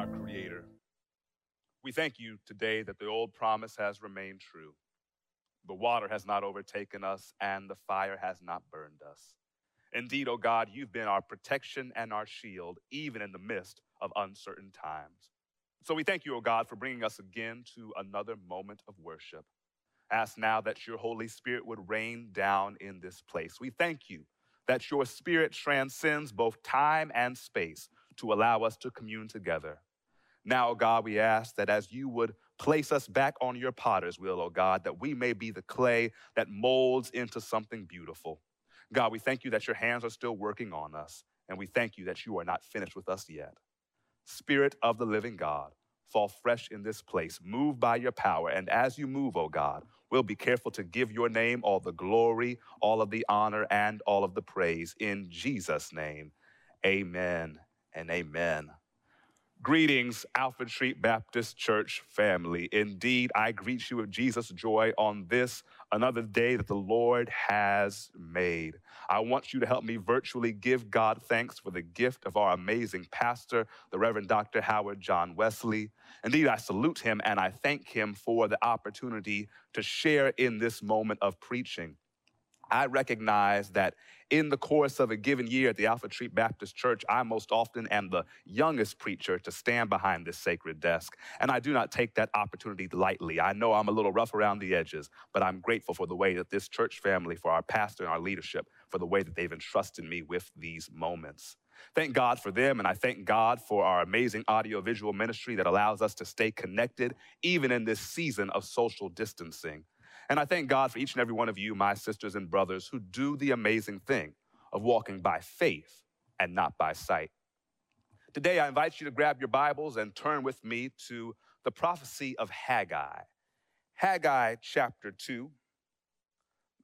our Creator. We thank you today that the old promise has remained true. The water has not overtaken us, and the fire has not burned us. Indeed, O oh God, you've been our protection and our shield, even in the midst of uncertain times. So we thank you, O oh God, for bringing us again to another moment of worship. Ask now that your Holy Spirit would rain down in this place. We thank you that your Spirit transcends both time and space to allow us to commune together. Now, God, we ask that as you would place us back on your potter's wheel, oh God, that we may be the clay that molds into something beautiful. God, we thank you that your hands are still working on us, and we thank you that you are not finished with us yet. Spirit of the living God, fall fresh in this place. Move by your power, and as you move, oh God, we'll be careful to give your name all the glory, all of the honor, and all of the praise. In Jesus' name, amen and amen. Greetings, Alfred Street Baptist Church family. Indeed, I greet you with Jesus' joy on this, another day that the Lord has made. I want you to help me virtually give God thanks for the gift of our amazing pastor, the Reverend Dr. Howard John Wesley. Indeed, I salute him and I thank him for the opportunity to share in this moment of preaching. I recognize that in the course of a given year at the Alfred Street Baptist Church, I most often am the youngest preacher to stand behind this sacred desk. And I do not take that opportunity lightly. I know I'm a little rough around the edges, but I'm grateful for the way that this church family, for our pastor and our leadership, for the way that they've entrusted me with these moments. Thank God for them, and I thank God for our amazing audiovisual ministry that allows us to stay connected even in this season of social distancing. And I thank God for each and every one of you, my sisters and brothers, who do the amazing thing of walking by faith and not by sight. Today, I invite you to grab your Bibles and turn with me to the prophecy of Haggai. Haggai chapter 2,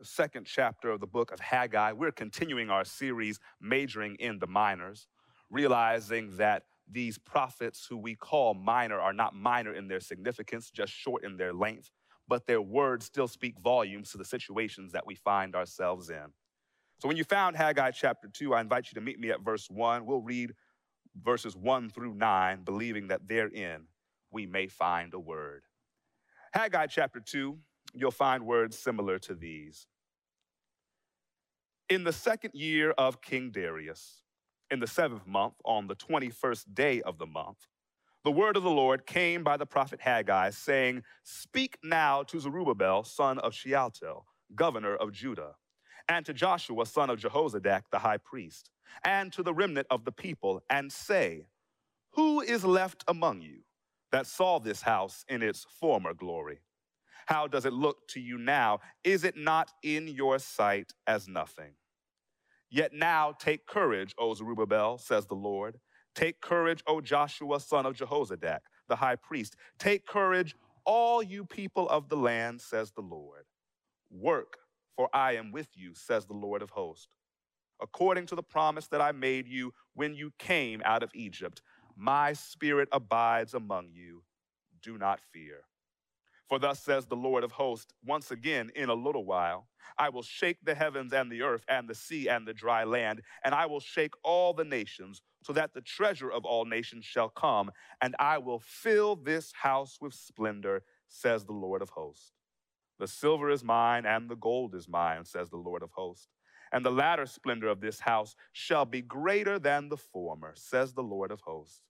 the second chapter of the book of Haggai. We're continuing our series majoring in the minors, realizing that these prophets who we call minor are not minor in their significance, just short in their length but their words still speak volumes to the situations that we find ourselves in. So when you found Haggai chapter 2, I invite you to meet me at verse 1. We'll read verses 1 through 9, believing that therein we may find a word. Haggai chapter 2, you'll find words similar to these. In the second year of King Darius, in the seventh month, on the 21st day of the month, the word of the Lord came by the prophet Haggai, saying, Speak now to Zerubbabel, son of Shealtiel, governor of Judah, and to Joshua, son of Jehozadak, the high priest, and to the remnant of the people, and say, Who is left among you that saw this house in its former glory? How does it look to you now? Is it not in your sight as nothing? Yet now take courage, O Zerubbabel, says the Lord Take courage, O Joshua, son of Jehozadak, the high priest. Take courage, all you people of the land, says the Lord. Work, for I am with you, says the Lord of hosts. According to the promise that I made you when you came out of Egypt, my spirit abides among you. Do not fear. For thus says the Lord of hosts, once again in a little while, I will shake the heavens and the earth and the sea and the dry land, and I will shake all the nations, so that the treasure of all nations shall come, and I will fill this house with splendor, says the Lord of hosts. The silver is mine, and the gold is mine, says the Lord of hosts. And the latter splendor of this house shall be greater than the former, says the Lord of hosts.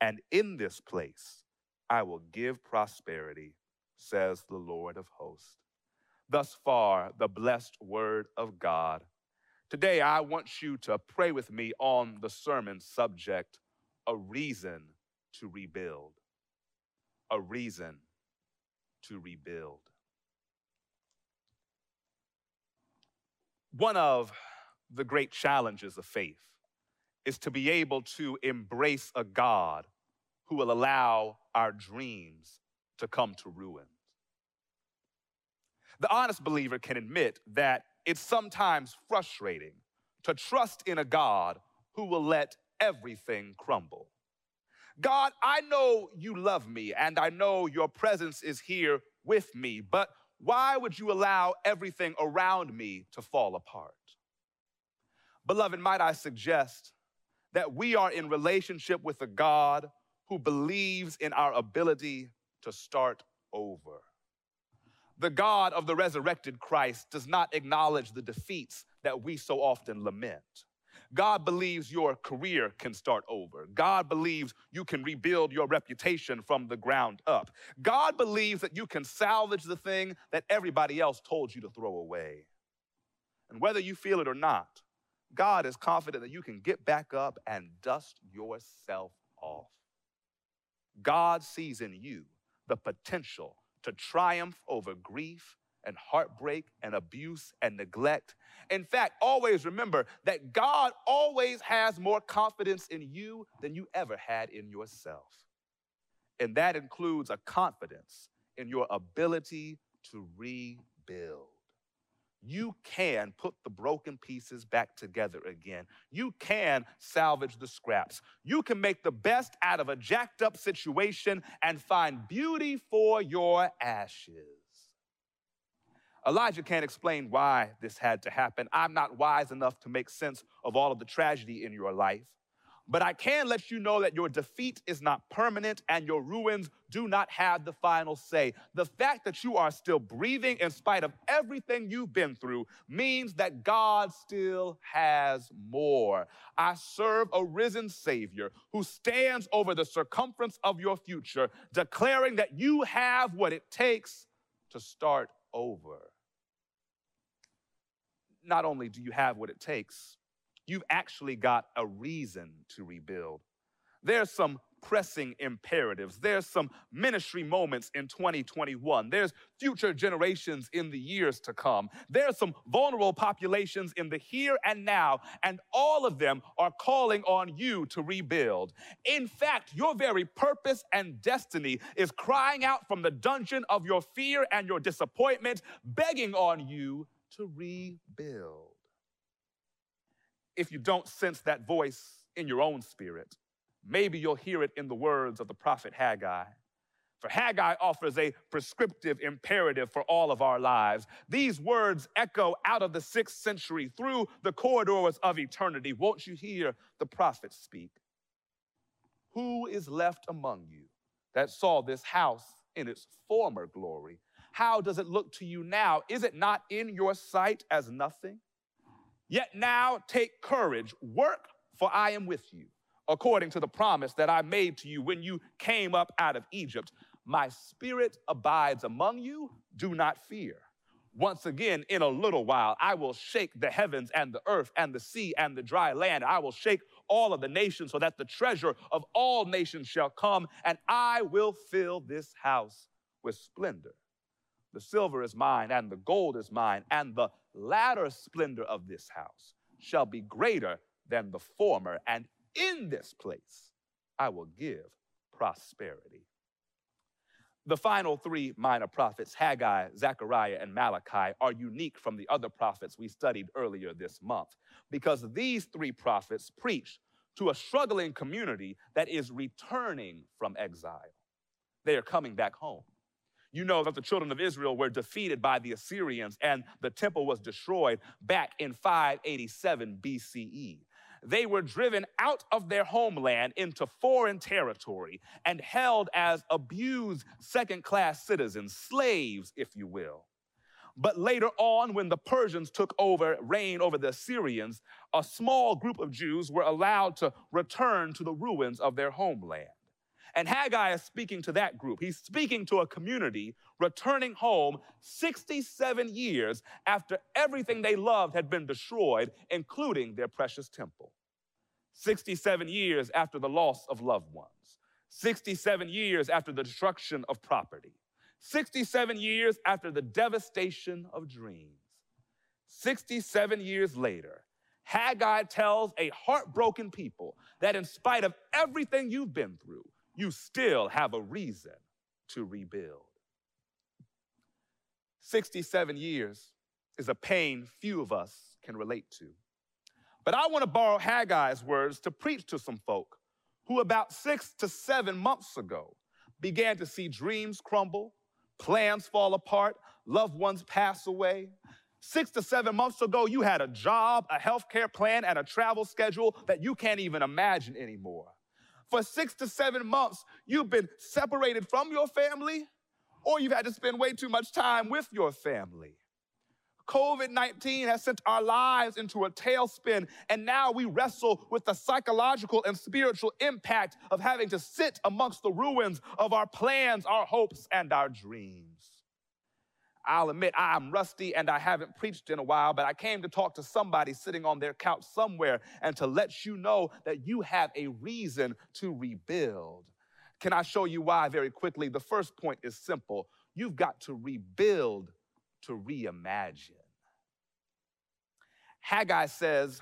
And in this place I will give prosperity says the Lord of hosts. Thus far, the blessed word of God. Today, I want you to pray with me on the sermon subject A Reason to Rebuild. A Reason to Rebuild. One of the great challenges of faith is to be able to embrace a God who will allow our dreams to come to ruin. The honest believer can admit that it's sometimes frustrating to trust in a God who will let everything crumble. God, I know you love me and I know your presence is here with me, but why would you allow everything around me to fall apart? Beloved, might I suggest that we are in relationship with a God who believes in our ability to start over. The God of the resurrected Christ does not acknowledge the defeats that we so often lament. God believes your career can start over. God believes you can rebuild your reputation from the ground up. God believes that you can salvage the thing that everybody else told you to throw away. And whether you feel it or not, God is confident that you can get back up and dust yourself off. God sees in you the potential to triumph over grief and heartbreak and abuse and neglect. In fact, always remember that God always has more confidence in you than you ever had in yourself. And that includes a confidence in your ability to rebuild. You can put the broken pieces back together again. You can salvage the scraps. You can make the best out of a jacked up situation and find beauty for your ashes. Elijah can't explain why this had to happen. I'm not wise enough to make sense of all of the tragedy in your life. But I can let you know that your defeat is not permanent and your ruins do not have the final say. The fact that you are still breathing in spite of everything you've been through means that God still has more. I serve a risen Savior who stands over the circumference of your future, declaring that you have what it takes to start over. Not only do you have what it takes, you've actually got a reason to rebuild. There's some pressing imperatives. There's some ministry moments in 2021. There's future generations in the years to come. There's some vulnerable populations in the here and now, and all of them are calling on you to rebuild. In fact, your very purpose and destiny is crying out from the dungeon of your fear and your disappointment, begging on you to rebuild if you don't sense that voice in your own spirit, maybe you'll hear it in the words of the prophet Haggai. For Haggai offers a prescriptive imperative for all of our lives. These words echo out of the sixth century through the corridors of eternity. Won't you hear the prophet speak? Who is left among you that saw this house in its former glory? How does it look to you now? Is it not in your sight as nothing? Yet now take courage, work, for I am with you, according to the promise that I made to you when you came up out of Egypt. My spirit abides among you, do not fear. Once again, in a little while, I will shake the heavens and the earth and the sea and the dry land. I will shake all of the nations so that the treasure of all nations shall come, and I will fill this house with splendor. The silver is mine, and the gold is mine, and the latter splendor of this house shall be greater than the former, and in this place I will give prosperity. The final three minor prophets, Haggai, Zechariah, and Malachi, are unique from the other prophets we studied earlier this month because these three prophets preach to a struggling community that is returning from exile. They are coming back home. You know that the children of Israel were defeated by the Assyrians and the temple was destroyed back in 587 BCE. They were driven out of their homeland into foreign territory and held as abused second class citizens, slaves, if you will. But later on, when the Persians took over, reign over the Assyrians, a small group of Jews were allowed to return to the ruins of their homeland. And Haggai is speaking to that group. He's speaking to a community returning home 67 years after everything they loved had been destroyed, including their precious temple. 67 years after the loss of loved ones. 67 years after the destruction of property. 67 years after the devastation of dreams. 67 years later, Haggai tells a heartbroken people that in spite of everything you've been through, you still have a reason to rebuild. 67 years is a pain few of us can relate to. But I want to borrow Haggai's words to preach to some folk who, about six to seven months ago, began to see dreams crumble, plans fall apart, loved ones pass away. Six to seven months ago, you had a job, a health care plan, and a travel schedule that you can't even imagine anymore. For six to seven months, you've been separated from your family, or you've had to spend way too much time with your family. COVID 19 has sent our lives into a tailspin, and now we wrestle with the psychological and spiritual impact of having to sit amongst the ruins of our plans, our hopes, and our dreams. I'll admit I'm rusty and I haven't preached in a while, but I came to talk to somebody sitting on their couch somewhere and to let you know that you have a reason to rebuild. Can I show you why very quickly? The first point is simple you've got to rebuild to reimagine. Haggai says,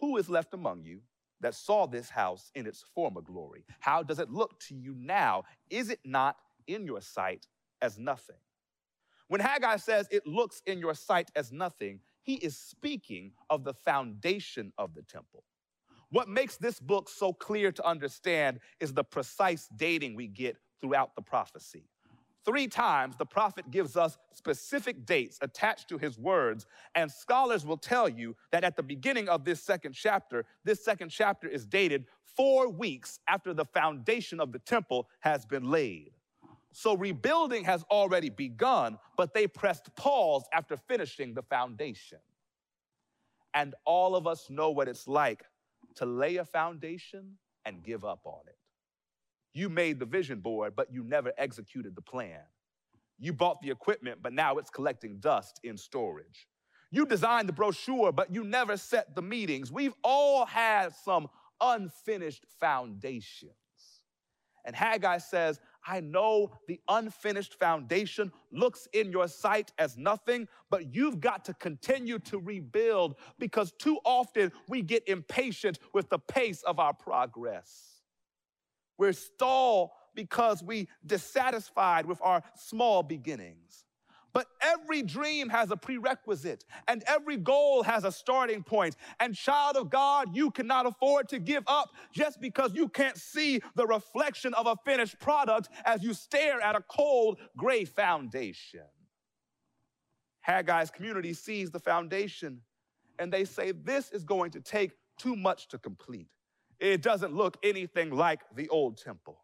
Who is left among you that saw this house in its former glory? How does it look to you now? Is it not in your sight as nothing? When Haggai says it looks in your sight as nothing, he is speaking of the foundation of the temple. What makes this book so clear to understand is the precise dating we get throughout the prophecy. Three times the prophet gives us specific dates attached to his words, and scholars will tell you that at the beginning of this second chapter, this second chapter is dated four weeks after the foundation of the temple has been laid. So rebuilding has already begun, but they pressed pause after finishing the foundation. And all of us know what it's like to lay a foundation and give up on it. You made the vision board, but you never executed the plan. You bought the equipment, but now it's collecting dust in storage. You designed the brochure, but you never set the meetings. We've all had some unfinished foundations. And Haggai says, I know the unfinished foundation looks in your sight as nothing, but you've got to continue to rebuild because too often we get impatient with the pace of our progress. We're stalled because we dissatisfied with our small beginnings. But every dream has a prerequisite, and every goal has a starting point. And, child of God, you cannot afford to give up just because you can't see the reflection of a finished product as you stare at a cold, gray foundation. Haggai's community sees the foundation, and they say, This is going to take too much to complete. It doesn't look anything like the old temple.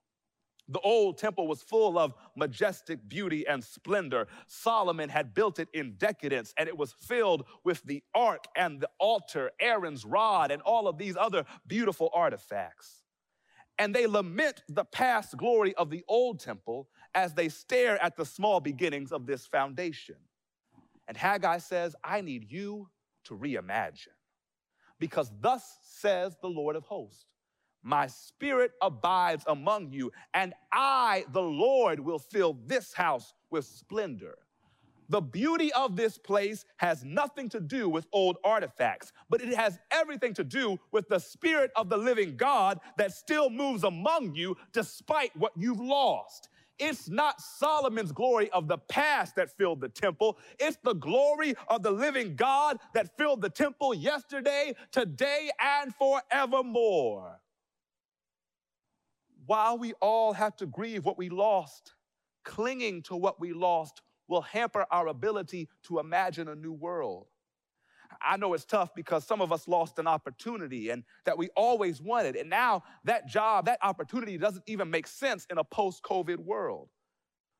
The old temple was full of majestic beauty and splendor. Solomon had built it in decadence, and it was filled with the ark and the altar, Aaron's rod, and all of these other beautiful artifacts. And they lament the past glory of the old temple as they stare at the small beginnings of this foundation. And Haggai says, I need you to reimagine because thus says the Lord of hosts. My spirit abides among you, and I, the Lord, will fill this house with splendor. The beauty of this place has nothing to do with old artifacts, but it has everything to do with the Spirit of the living God that still moves among you despite what you've lost. It's not Solomon's glory of the past that filled the temple. It's the glory of the living God that filled the temple yesterday, today, and forevermore. While we all have to grieve what we lost, clinging to what we lost will hamper our ability to imagine a new world. I know it's tough because some of us lost an opportunity and that we always wanted. And now that job, that opportunity doesn't even make sense in a post COVID world.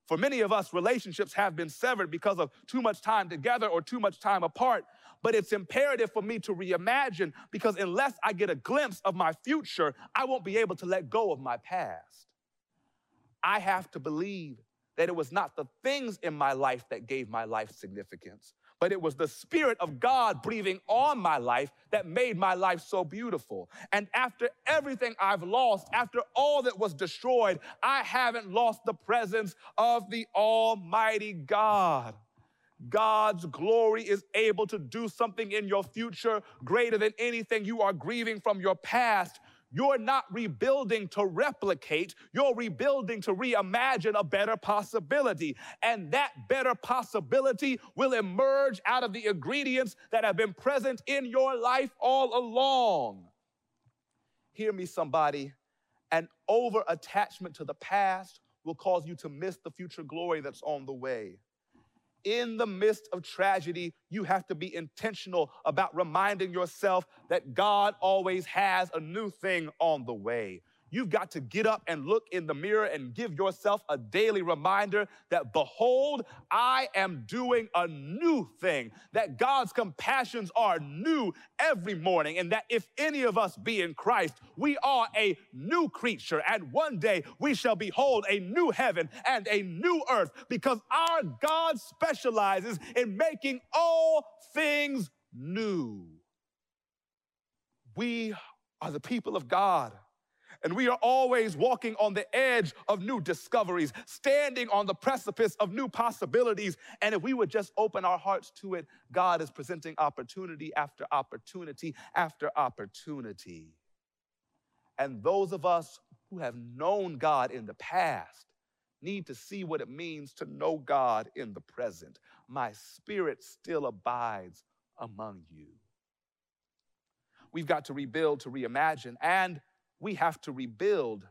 For many of us, relationships have been severed because of too much time together or too much time apart. But it's imperative for me to reimagine because unless I get a glimpse of my future, I won't be able to let go of my past. I have to believe that it was not the things in my life that gave my life significance, but it was the Spirit of God breathing on my life that made my life so beautiful. And after everything I've lost, after all that was destroyed, I haven't lost the presence of the Almighty God. God's glory is able to do something in your future greater than anything you are grieving from your past. You're not rebuilding to replicate, you're rebuilding to reimagine a better possibility. And that better possibility will emerge out of the ingredients that have been present in your life all along. Hear me, somebody. An over attachment to the past will cause you to miss the future glory that's on the way in the midst of tragedy, you have to be intentional about reminding yourself that God always has a new thing on the way. You've got to get up and look in the mirror and give yourself a daily reminder that, behold, I am doing a new thing, that God's compassions are new every morning, and that if any of us be in Christ, we are a new creature, and one day we shall behold a new heaven and a new earth because our God specializes in making all things new. We are the people of God. And we are always walking on the edge of new discoveries, standing on the precipice of new possibilities. And if we would just open our hearts to it, God is presenting opportunity after opportunity after opportunity. And those of us who have known God in the past need to see what it means to know God in the present. My spirit still abides among you. We've got to rebuild to reimagine, and we have to rebuild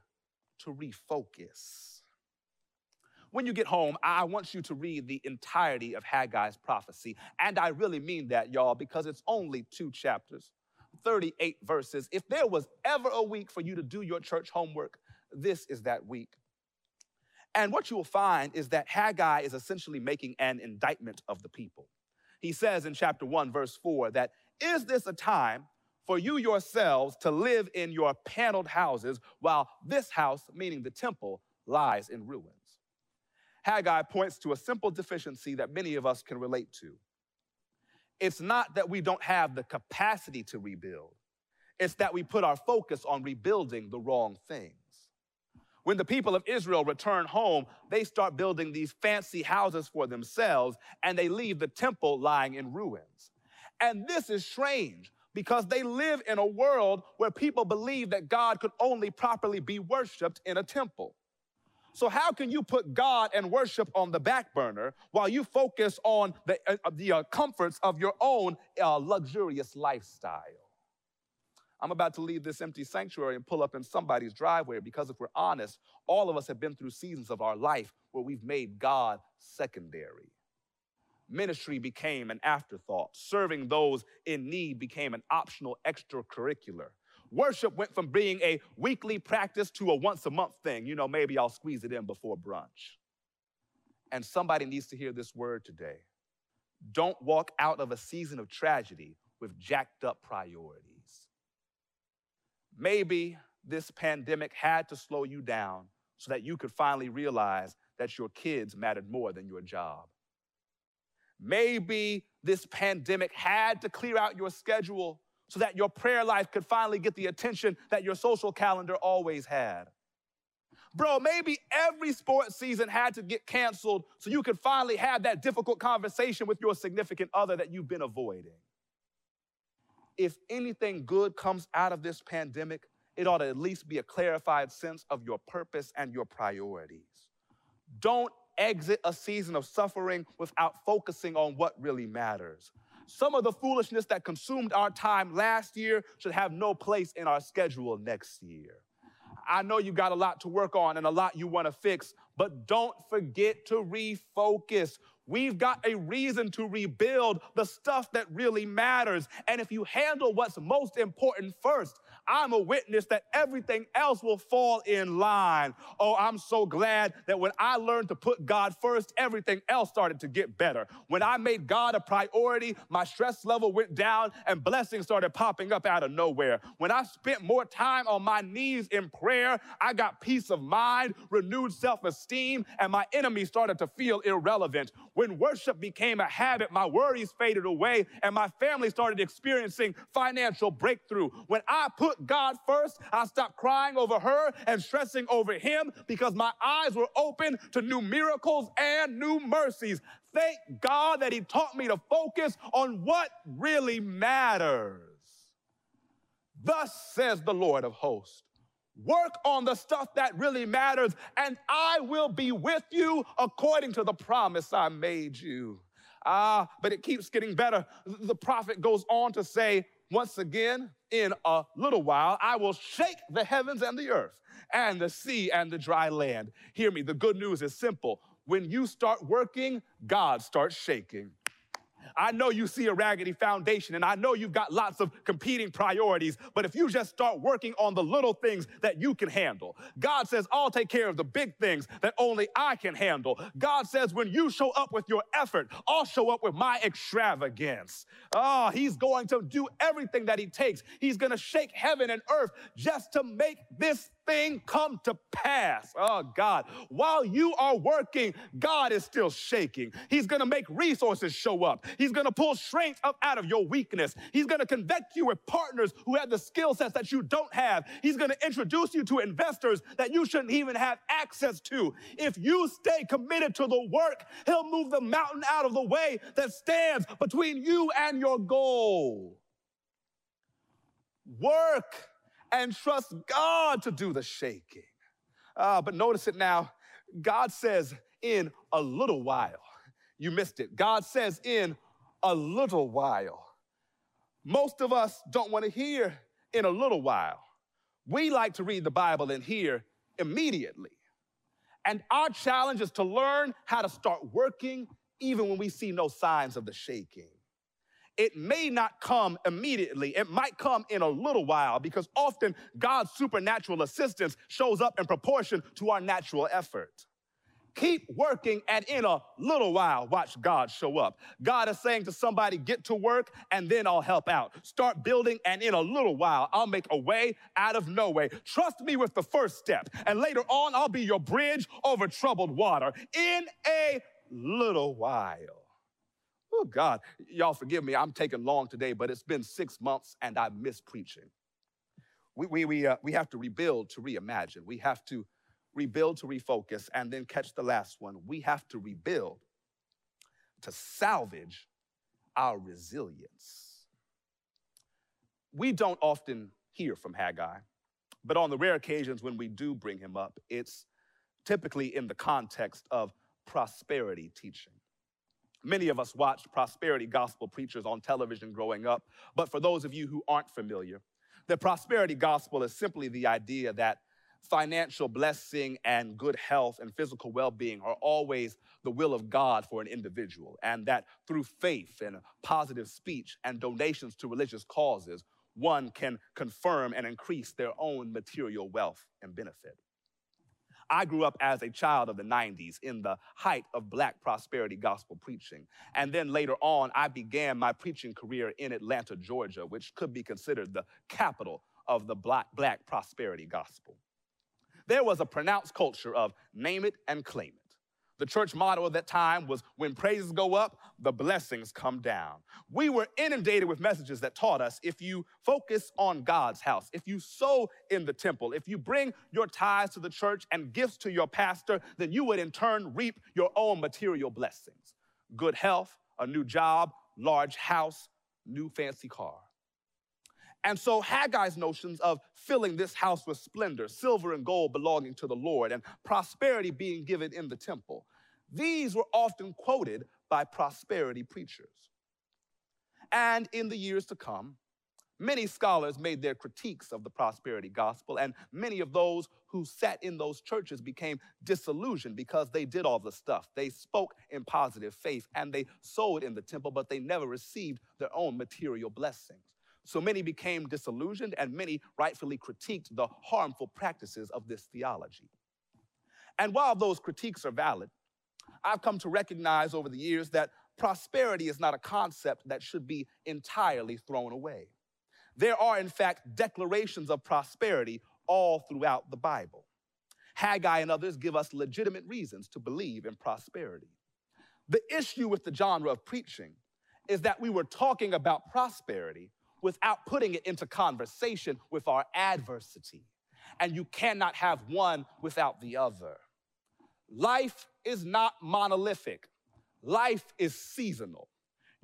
to refocus. When you get home, I want you to read the entirety of Haggai's prophecy. And I really mean that, y'all, because it's only two chapters, 38 verses. If there was ever a week for you to do your church homework, this is that week. And what you will find is that Haggai is essentially making an indictment of the people. He says in chapter 1, verse 4, that is this a time for you yourselves to live in your paneled houses while this house, meaning the temple, lies in ruins? Haggai points to a simple deficiency that many of us can relate to. It's not that we don't have the capacity to rebuild, it's that we put our focus on rebuilding the wrong things. When the people of Israel return home, they start building these fancy houses for themselves and they leave the temple lying in ruins. And this is strange because they live in a world where people believe that God could only properly be worshiped in a temple. So, how can you put God and worship on the back burner while you focus on the, uh, the uh, comforts of your own uh, luxurious lifestyle? I'm about to leave this empty sanctuary and pull up in somebody's driveway because if we're honest, all of us have been through seasons of our life where we've made God secondary. Ministry became an afterthought. Serving those in need became an optional extracurricular. Worship went from being a weekly practice to a once a month thing. You know, maybe I'll squeeze it in before brunch. And somebody needs to hear this word today. Don't walk out of a season of tragedy with jacked up priorities. Maybe this pandemic had to slow you down so that you could finally realize that your kids mattered more than your job. Maybe this pandemic had to clear out your schedule so that your prayer life could finally get the attention that your social calendar always had. Bro, maybe every sports season had to get canceled so you could finally have that difficult conversation with your significant other that you've been avoiding if anything good comes out of this pandemic, it ought to at least be a clarified sense of your purpose and your priorities. Don't exit a season of suffering without focusing on what really matters. Some of the foolishness that consumed our time last year should have no place in our schedule next year. I know you got a lot to work on and a lot you want to fix, but don't forget to refocus. We've got a reason to rebuild the stuff that really matters. And if you handle what's most important first, I'm a witness that everything else will fall in line. Oh, I'm so glad that when I learned to put God first, everything else started to get better. When I made God a priority, my stress level went down and blessings started popping up out of nowhere. When I spent more time on my knees in prayer, I got peace of mind, renewed self esteem, and my enemies started to feel irrelevant. When worship became a habit, my worries faded away and my family started experiencing financial breakthrough. When I put put God first, I stopped crying over her and stressing over him because my eyes were open to new miracles and new mercies. Thank God that He taught me to focus on what really matters. Thus says the Lord of hosts. Work on the stuff that really matters, and I will be with you according to the promise I made you. Ah, but it keeps getting better. The prophet goes on to say, once again, in a little while, I will shake the heavens and the earth and the sea and the dry land. Hear me, the good news is simple. When you start working, God starts shaking. I know you see a raggedy foundation and I know you've got lots of competing priorities, but if you just start working on the little things that you can handle, God says, I'll take care of the big things that only I can handle. God says, when you show up with your effort, I'll show up with my extravagance. Oh, He's going to do everything that He takes. He's going to shake heaven and earth just to make this thing come to pass. Oh, God. While you are working, God is still shaking. He's going to make resources show up. He's going to pull strength up out of your weakness. He's going to connect you with partners who have the skill sets that you don't have. He's going to introduce you to investors that you shouldn't even have access to. If you stay committed to the work, He'll move the mountain out of the way that stands between you and your goal. Work and trust God to do the shaking. Uh, but notice it now. God says, in a little while. You missed it. God says, in a little while. Most of us don't want to hear in a little while. We like to read the Bible and hear immediately. And our challenge is to learn how to start working even when we see no signs of the shaking it may not come immediately. It might come in a little while because often God's supernatural assistance shows up in proportion to our natural effort. Keep working, and in a little while, watch God show up. God is saying to somebody, Get to work, and then I'll help out. Start building, and in a little while, I'll make a way out of no way. Trust me with the first step, and later on, I'll be your bridge over troubled water in a little while. Oh, God, y'all forgive me. I'm taking long today, but it's been six months and I miss preaching. We, we, we, uh, we have to rebuild to reimagine. We have to rebuild to refocus and then catch the last one. We have to rebuild to salvage our resilience. We don't often hear from Haggai, but on the rare occasions when we do bring him up, it's typically in the context of prosperity teaching. Many of us watched prosperity gospel preachers on television growing up, but for those of you who aren't familiar, the prosperity gospel is simply the idea that financial blessing and good health and physical well being are always the will of God for an individual, and that through faith and positive speech and donations to religious causes, one can confirm and increase their own material wealth and benefit. I grew up as a child of the 90s in the height of black prosperity gospel preaching. And then later on, I began my preaching career in Atlanta, Georgia, which could be considered the capital of the black, black prosperity gospel. There was a pronounced culture of name it and claim it. The church motto of that time was when praises go up, the blessings come down. We were inundated with messages that taught us if you focus on God's house, if you sow in the temple, if you bring your tithes to the church and gifts to your pastor, then you would in turn reap your own material blessings good health, a new job, large house, new fancy car. And so Haggai's notions of filling this house with splendor, silver and gold belonging to the Lord, and prosperity being given in the temple, these were often quoted by prosperity preachers. And in the years to come, many scholars made their critiques of the prosperity gospel, and many of those who sat in those churches became disillusioned because they did all the stuff. They spoke in positive faith and they sowed in the temple, but they never received their own material blessings. So many became disillusioned, and many rightfully critiqued the harmful practices of this theology. And while those critiques are valid, I've come to recognize over the years that prosperity is not a concept that should be entirely thrown away. There are, in fact, declarations of prosperity all throughout the Bible. Haggai and others give us legitimate reasons to believe in prosperity. The issue with the genre of preaching is that we were talking about prosperity without putting it into conversation with our adversity. And you cannot have one without the other. Life is not monolithic, life is seasonal.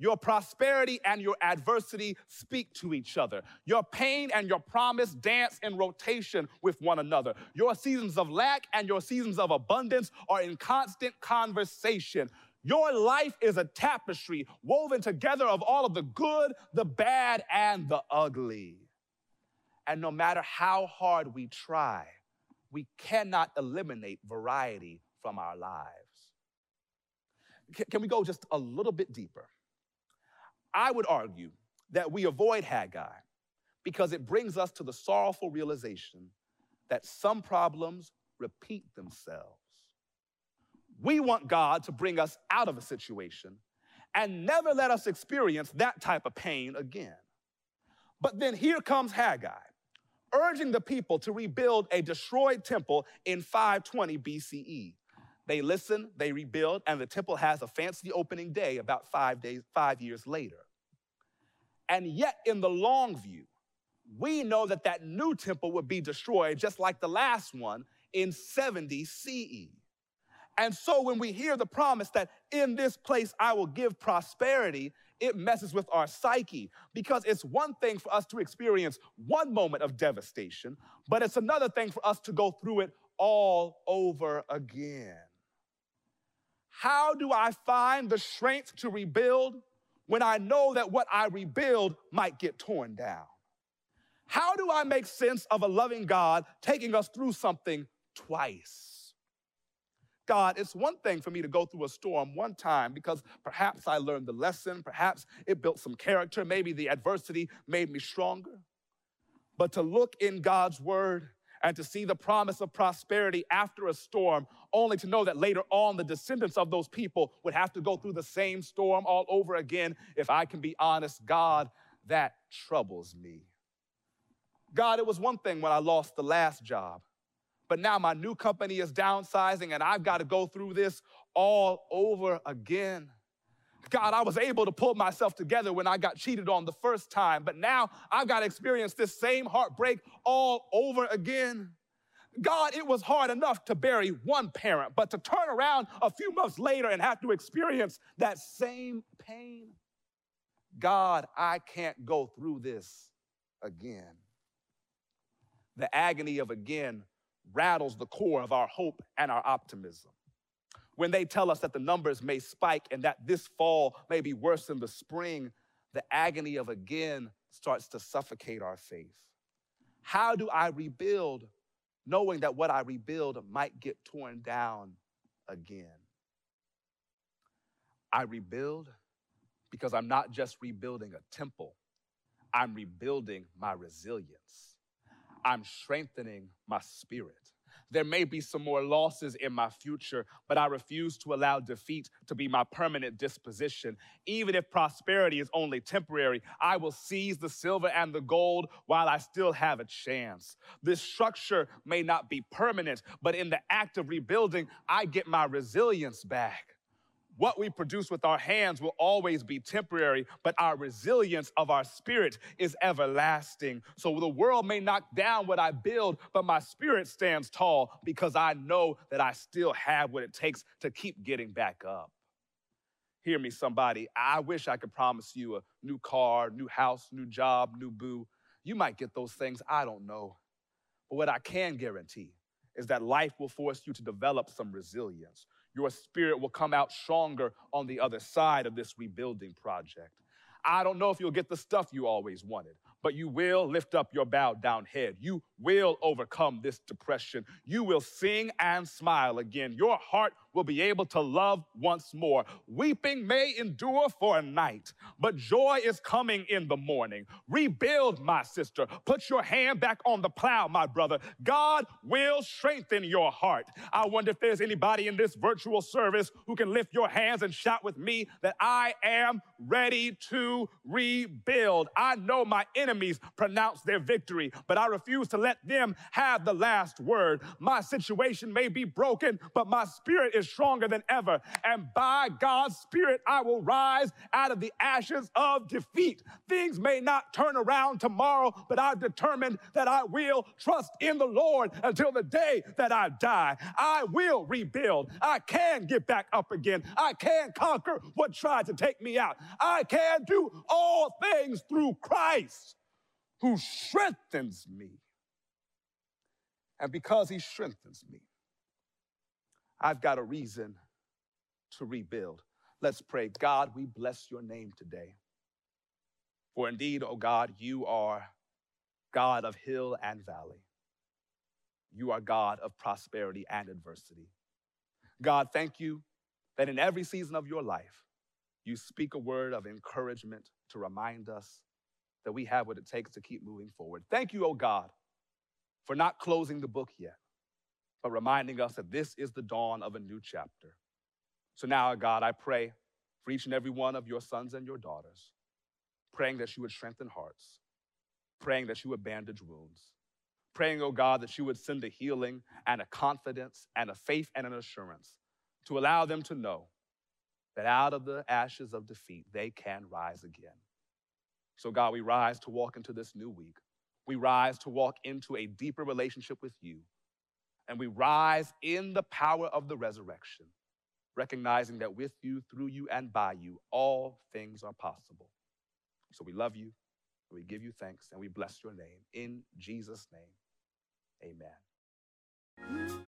Your prosperity and your adversity speak to each other. Your pain and your promise dance in rotation with one another. Your seasons of lack and your seasons of abundance are in constant conversation. Your life is a tapestry woven together of all of the good, the bad, and the ugly. And no matter how hard we try, we cannot eliminate variety from our lives. Can we go just a little bit deeper? I would argue that we avoid Haggai because it brings us to the sorrowful realization that some problems repeat themselves. We want God to bring us out of a situation and never let us experience that type of pain again. But then here comes Haggai, urging the people to rebuild a destroyed temple in 520 BCE. They listen, they rebuild, and the temple has a fancy opening day about five days, five years later. And yet, in the long view, we know that that new temple would be destroyed just like the last one in 70 CE. And so when we hear the promise that in this place I will give prosperity, it messes with our psyche because it's one thing for us to experience one moment of devastation, but it's another thing for us to go through it all over again. How do I find the strength to rebuild when I know that what I rebuild might get torn down? How do I make sense of a loving God taking us through something twice? God, it's one thing for me to go through a storm one time because perhaps I learned the lesson, perhaps it built some character, maybe the adversity made me stronger. But to look in God's word and to see the promise of prosperity after a storm, only to know that later on the descendants of those people would have to go through the same storm all over again. If I can be honest, God, that troubles me. God, it was one thing when I lost the last job, but now my new company is downsizing and I've got to go through this all over again. God, I was able to pull myself together when I got cheated on the first time, but now I've got to experience this same heartbreak all over again. God, it was hard enough to bury one parent, but to turn around a few months later and have to experience that same pain. God, I can't go through this again. The agony of again rattles the core of our hope and our optimism. When they tell us that the numbers may spike and that this fall may be worse than the spring, the agony of again starts to suffocate our faith. How do I rebuild knowing that what I rebuild might get torn down again? I rebuild because I'm not just rebuilding a temple, I'm rebuilding my resilience. I'm strengthening my spirit. There may be some more losses in my future, but I refuse to allow defeat to be my permanent disposition. Even if prosperity is only temporary, I will seize the silver and the gold while I still have a chance. This structure may not be permanent, but in the act of rebuilding, I get my resilience back. What we produce with our hands will always be temporary, but our resilience of our spirit is everlasting. So the world may knock down what I build, but my spirit stands tall because I know that I still have what it takes to keep getting back up. Hear me, somebody. I wish I could promise you a new car, new house, new job, new boo. You might get those things, I don't know. But what I can guarantee is that life will force you to develop some resilience your spirit will come out stronger on the other side of this rebuilding project. I don't know if you'll get the stuff you always wanted, but you will lift up your bowed down head. You will overcome this depression. You will sing and smile again. Your heart will be able to love once more. Weeping may endure for a night, but joy is coming in the morning. Rebuild, my sister. Put your hand back on the plow, my brother. God will strengthen your heart. I wonder if there's anybody in this virtual service who can lift your hands and shout with me that I am ready to rebuild. I know my enemies pronounce their victory, but I refuse to let them have the last word. My situation may be broken, but my spirit is stronger than ever. And by God's Spirit, I will rise out of the ashes of defeat. Things may not turn around tomorrow, but I've determined that I will trust in the Lord until the day that I die. I will rebuild. I can get back up again. I can conquer what tried to take me out. I can do all things through Christ who strengthens me. And because he strengthens me, I've got a reason to rebuild. Let's pray. God, we bless your name today. For indeed, O oh God, you are God of hill and valley. You are God of prosperity and adversity. God, thank you that in every season of your life, you speak a word of encouragement to remind us that we have what it takes to keep moving forward. Thank you, oh God, for not closing the book yet, but reminding us that this is the dawn of a new chapter. So now, God, I pray for each and every one of your sons and your daughters, praying that you would strengthen hearts, praying that you would bandage wounds, praying, oh God, that you would send a healing and a confidence and a faith and an assurance to allow them to know that out of the ashes of defeat, they can rise again. So, God, we rise to walk into this new week. We rise to walk into a deeper relationship with you. And we rise in the power of the resurrection, recognizing that with you, through you, and by you, all things are possible. So we love you, and we give you thanks, and we bless your name. In Jesus' name, amen.